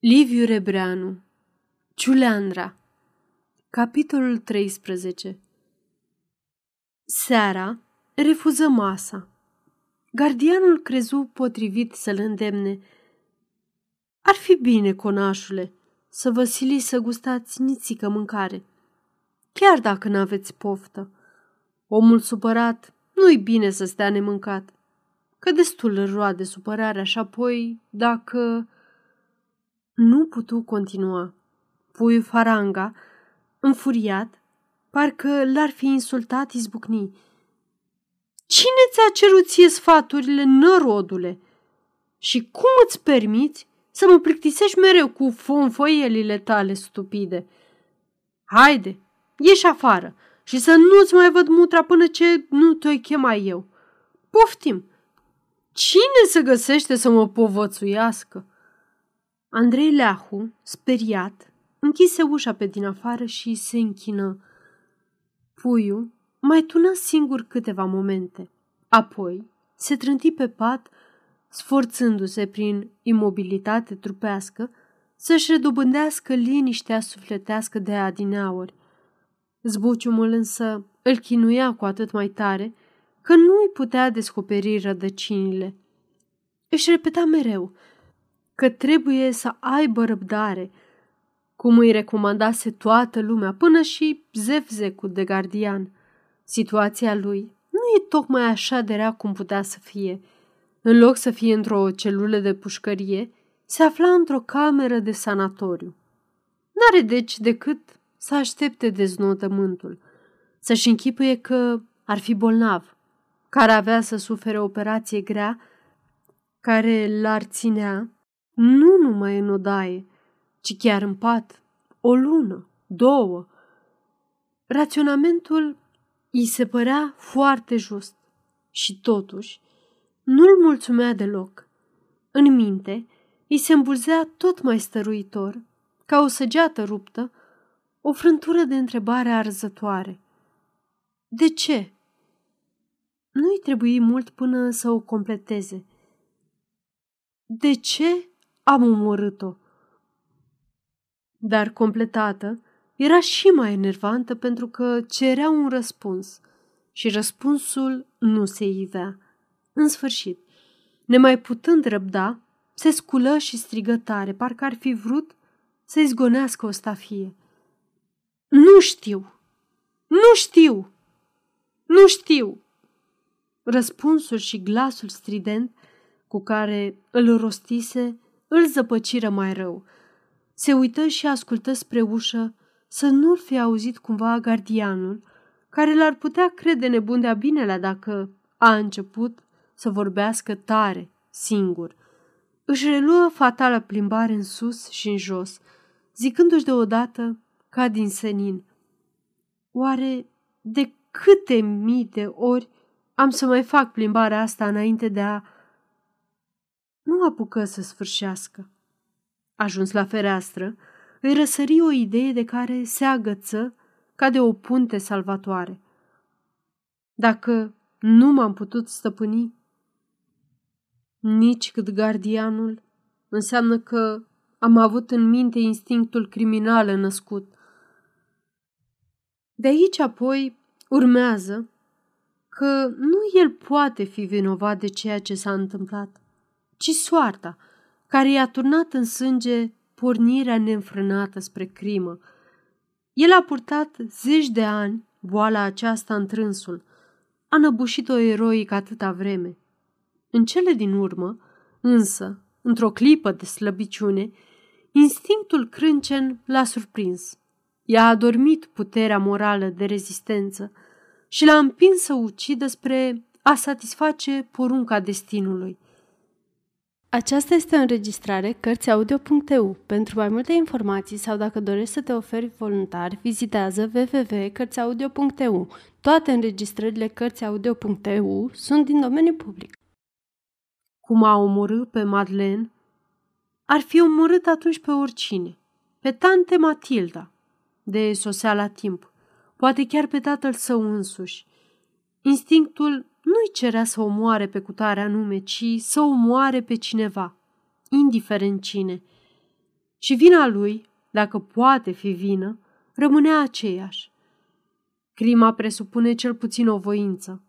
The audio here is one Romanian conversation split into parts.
Liviu Rebreanu Ciuleandra Capitolul 13 Seara refuză masa. Gardianul crezu potrivit să-l îndemne. Ar fi bine, conașule, să vă siliți să gustați nițică mâncare, chiar dacă n-aveți poftă. Omul supărat nu-i bine să stea nemâncat, că destul îl roade supărarea și apoi, dacă nu putu continua. Puiul Faranga, înfuriat, parcă l-ar fi insultat, izbucni. Cine ți-a cerut ție sfaturile, nărodule? Și cum îți permiți să mă plictisești mereu cu fonfoielile tale stupide? Haide, ieși afară și să nu-ți mai văd mutra până ce nu te-o chema eu. Poftim! Cine se găsește să mă povățuiască? Andrei Leahu, speriat, închise ușa pe din afară și se închină. Puiul mai tună singur câteva momente. Apoi se trânti pe pat, sforțându-se prin imobilitate trupească să-și redobândească liniștea sufletească de adineauri. Zbuciumul însă îl chinuia cu atât mai tare că nu îi putea descoperi rădăcinile. Își repeta mereu – că trebuie să aibă răbdare, cum îi recomandase toată lumea, până și zevzecul de gardian. Situația lui nu e tocmai așa de rea cum putea să fie. În loc să fie într-o celulă de pușcărie, se afla într-o cameră de sanatoriu. N-are deci decât să aștepte deznodământul, să-și închipuie că ar fi bolnav, care avea să sufere o operație grea, care l-ar ținea nu numai în odaie, ci chiar în pat, o lună, două. Raționamentul îi se părea foarte just și totuși nu-l mulțumea deloc. În minte îi se îmbulzea tot mai stăruitor, ca o săgeată ruptă, o frântură de întrebare arzătoare. De ce? Nu-i trebuie mult până să o completeze. De ce am omorât-o. Dar completată, era și mai enervantă pentru că cerea un răspuns și răspunsul nu se ivea. În sfârșit, nemai putând răbda, se sculă și strigă tare, parcă ar fi vrut să izgonească o stafie. Nu știu! Nu știu! Nu știu! Răspunsul și glasul strident cu care îl rostise îl zăpăciră mai rău. Se uită și ascultă spre ușă să nu-l fi auzit cumva gardianul, care l-ar putea crede nebun de-a binelea dacă a început să vorbească tare, singur. Își reluă fatala plimbare în sus și în jos, zicându-și deodată, ca din senin, Oare de câte mii de ori am să mai fac plimbarea asta înainte de a nu apucă să sfârșească. Ajuns la fereastră, îi răsări o idee de care se agăță ca de o punte salvatoare. Dacă nu m-am putut stăpâni, nici cât gardianul, înseamnă că am avut în minte instinctul criminal născut. De aici apoi urmează că nu el poate fi vinovat de ceea ce s-a întâmplat ci soarta, care i-a turnat în sânge pornirea neînfrânată spre crimă. El a purtat zeci de ani boala aceasta în trânsul, a năbușit-o eroic atâta vreme. În cele din urmă, însă, într-o clipă de slăbiciune, instinctul crâncen l-a surprins. I-a adormit puterea morală de rezistență și l-a împins să ucidă spre a satisface porunca destinului – aceasta este o înregistrare Cărțiaudio.eu. Pentru mai multe informații sau dacă dorești să te oferi voluntar, vizitează www.cărțiaudio.eu. Toate înregistrările Cărțiaudio.eu sunt din domeniu public. Cum a omorât pe Madeleine, ar fi omorât atunci pe oricine. Pe tante Matilda, de sosea la timp, poate chiar pe tatăl său însuși. Instinctul nu-i cerea să omoare pe cutare anume, ci să omoare pe cineva, indiferent cine. Și vina lui, dacă poate fi vină, rămânea aceeași. Crima presupune cel puțin o voință.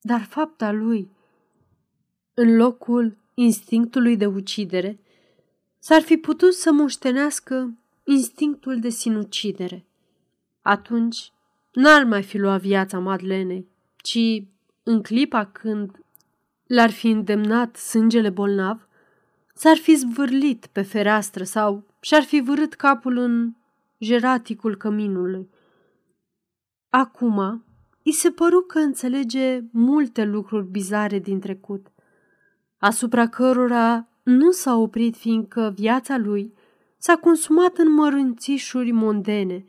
Dar fapta lui, în locul instinctului de ucidere, s-ar fi putut să moștenească instinctul de sinucidere. Atunci n-ar mai fi luat viața Madlenei, ci în clipa când l-ar fi îndemnat sângele bolnav, s-ar fi zvârlit pe fereastră sau și-ar fi vârât capul în jeraticul căminului. Acum, i se păru că înțelege multe lucruri bizare din trecut, asupra cărora nu s-a oprit fiindcă viața lui s-a consumat în mărânțișuri mondene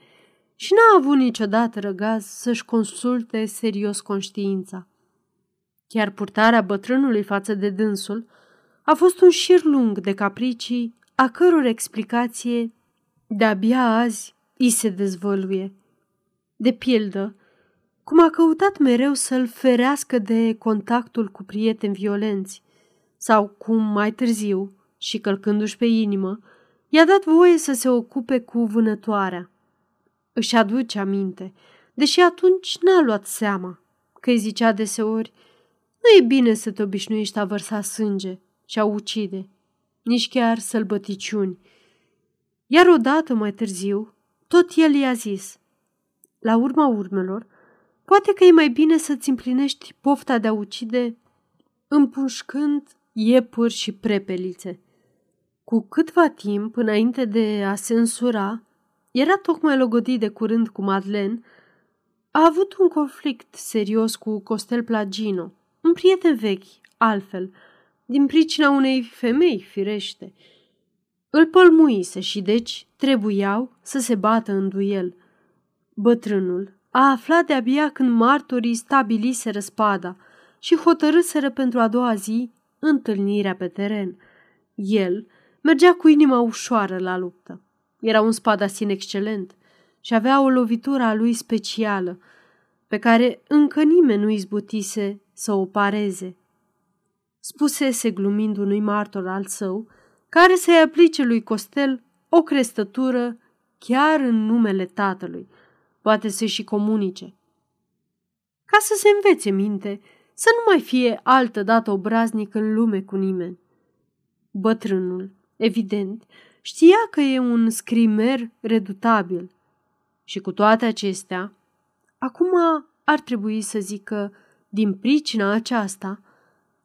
și n-a avut niciodată răgaz să-și consulte serios conștiința. Chiar purtarea bătrânului față de dânsul a fost un șir lung de capricii a căror explicație de-abia azi îi se dezvăluie. De pildă, cum a căutat mereu să-l ferească de contactul cu prieteni violenți, sau cum mai târziu, și călcându-și pe inimă, i-a dat voie să se ocupe cu vânătoarea. Își aduce aminte, deși atunci n-a luat seama, că îi zicea deseori, nu e bine să te obișnuiești a vărsa sânge și a ucide, nici chiar sălbăticiuni. Iar odată mai târziu, tot el i-a zis, la urma urmelor, poate că e mai bine să-ți împlinești pofta de a ucide împușcând iepuri și prepelițe. Cu câtva timp înainte de a se însura, era tocmai logodit de curând cu Madeleine, a avut un conflict serios cu Costel Plagino, un prieten vechi, altfel, din pricina unei femei, firește. Îl pălmuise și deci trebuiau să se bată în duel. Bătrânul a aflat de-abia când martorii stabiliseră spada și hotărâseră pentru a doua zi întâlnirea pe teren. El mergea cu inima ușoară la luptă. Era un spadasin excelent și avea o lovitură a lui specială, pe care încă nimeni nu izbutise să o pareze. Spusese glumind unui martor al său, care să-i aplice lui Costel o crestătură chiar în numele tatălui, poate să și comunice. Ca să se învețe minte, să nu mai fie altă dată obraznic în lume cu nimeni. Bătrânul, evident, știa că e un scrimer redutabil și cu toate acestea, acum ar trebui să zică, din pricina aceasta,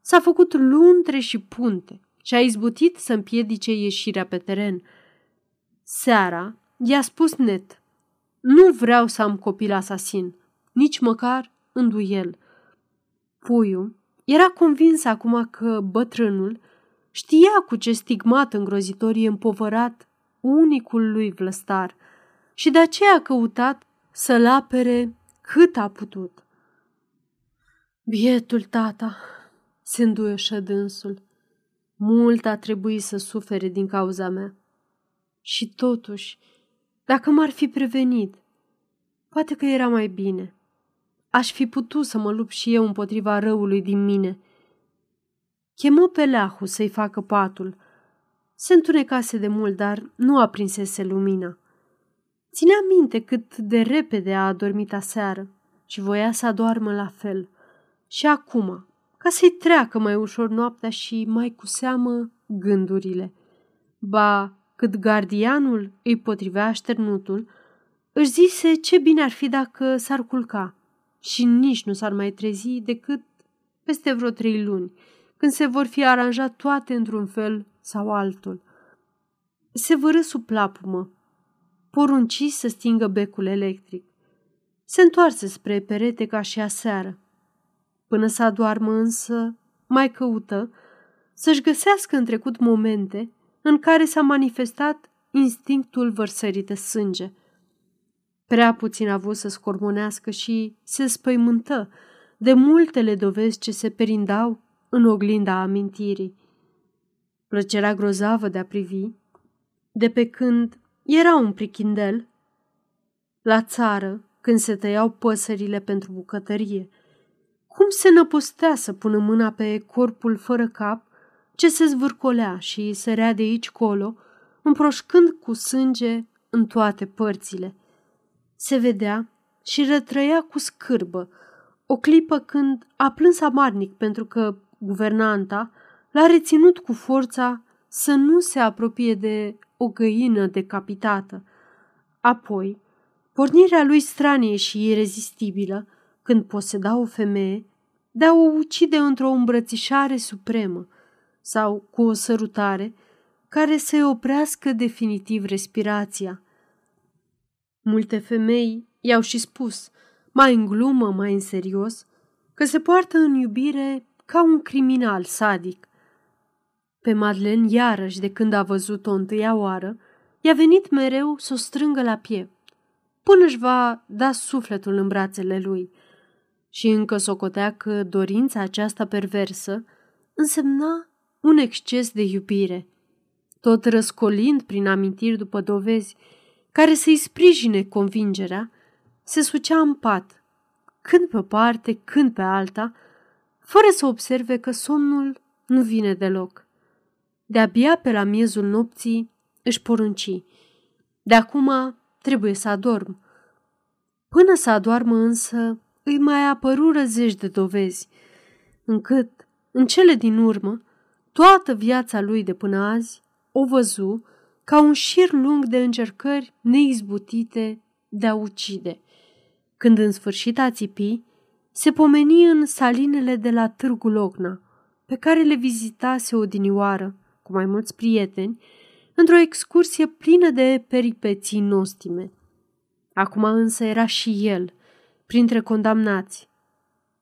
s-a făcut luntre și punte și a izbutit să împiedice ieșirea pe teren. Seara i-a spus net, nu vreau să am copil asasin, nici măcar în duel. Puiul era convins acum că bătrânul știa cu ce stigmat îngrozitor e împovărat unicul lui vlăstar și de aceea a căutat să-l apere cât a putut. Bietul tata, se înduieșă dânsul. Mult a trebuit să sufere din cauza mea. Și totuși, dacă m-ar fi prevenit, poate că era mai bine. Aș fi putut să mă lupt și eu împotriva răului din mine. Chemă pe leahu să-i facă patul. Se întunecase de mult, dar nu aprinsese lumina. Ținea minte cât de repede a adormit aseară și voia să adoarmă la fel. Și acum, ca să-i treacă mai ușor noaptea și mai cu seamă gândurile. Ba, cât gardianul îi potrivea așternutul, își zise ce bine ar fi dacă s-ar culca și nici nu s-ar mai trezi decât peste vreo trei luni, când se vor fi aranjat toate într-un fel sau altul. Se vără sub plapumă, porunci să stingă becul electric. Se întoarse spre perete ca și aseară. Până să adoarmă însă, mai căută să-și găsească în trecut momente în care s-a manifestat instinctul vărsării de sânge. Prea puțin a avut să scormonească și se spăimântă de multele dovezi ce se perindau în oglinda amintirii. Plăcerea grozavă de a privi, de pe când era un prichindel, la țară, când se tăiau păsările pentru bucătărie, cum se năpustea să pună mâna pe corpul fără cap ce se zvârcolea și sărea de aici colo, împroșcând cu sânge în toate părțile. Se vedea și rătrăia cu scârbă, o clipă când a plâns amarnic pentru că guvernanta l-a reținut cu forța să nu se apropie de o găină decapitată. Apoi, pornirea lui stranie și irezistibilă, când poseda o femeie, de a o ucide într-o îmbrățișare supremă sau cu o sărutare care să-i oprească definitiv respirația. Multe femei i-au și spus, mai în glumă, mai în serios, că se poartă în iubire ca un criminal sadic. Pe Madeleine, iarăși de când a văzut-o întâia oară, i-a venit mereu să o strângă la piept, până își va da sufletul în brațele lui. Și încă socotea că dorința aceasta perversă însemna un exces de iubire, tot răscolind prin amintiri după dovezi care să-i sprijine convingerea, se sucea în pat, când pe o parte, când pe alta, fără să observe că somnul nu vine deloc. De-abia pe la miezul nopții își porunci. De acum trebuie să adorm. Până să adormă însă, îi mai apărură zeci de dovezi, încât, în cele din urmă, toată viața lui de până azi o văzu ca un șir lung de încercări neizbutite de a ucide. Când în sfârșit a țipi, se pomeni în salinele de la Târgu Locna, pe care le vizitase odinioară, cu mai mulți prieteni, într-o excursie plină de peripeții nostime. Acum însă era și el, printre condamnați,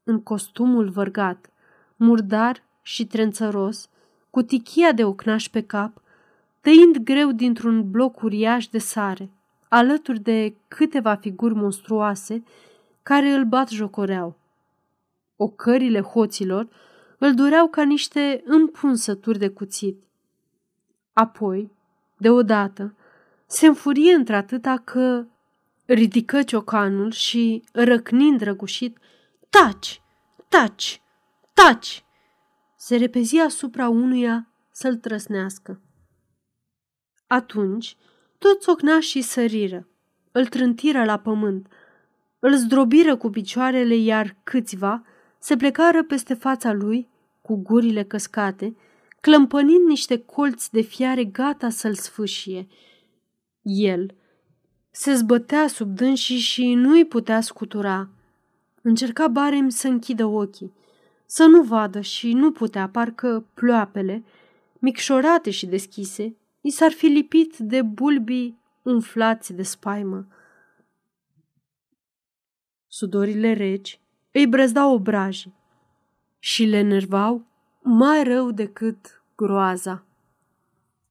în costumul vărgat, murdar și trențăros, cu tichia de ocnaș pe cap, tăind greu dintr-un bloc uriaș de sare, alături de câteva figuri monstruoase care îl bat jocoreau. Ocările hoților îl dureau ca niște împunsături de cuțit. Apoi, deodată, se înfurie într-atâta că ridică ciocanul și, răcnind răgușit, Taci! Taci! Taci! Se repezi asupra unuia să-l trăsnească. Atunci, toți ocnașii săriră, îl trântiră la pământ, îl zdrobiră cu picioarele, iar câțiva se plecară peste fața lui, cu gurile căscate, clămpănind niște colți de fiare gata să-l sfâșie. El se zbătea sub dânsii și nu-i putea scutura. Încerca barem să închidă ochii, să nu vadă și nu putea, parcă ploapele, micșorate și deschise, i s-ar fi lipit de bulbii umflați de spaimă. Sudorile reci îi brăzdau obrajii și le nervau mai rău decât groaza.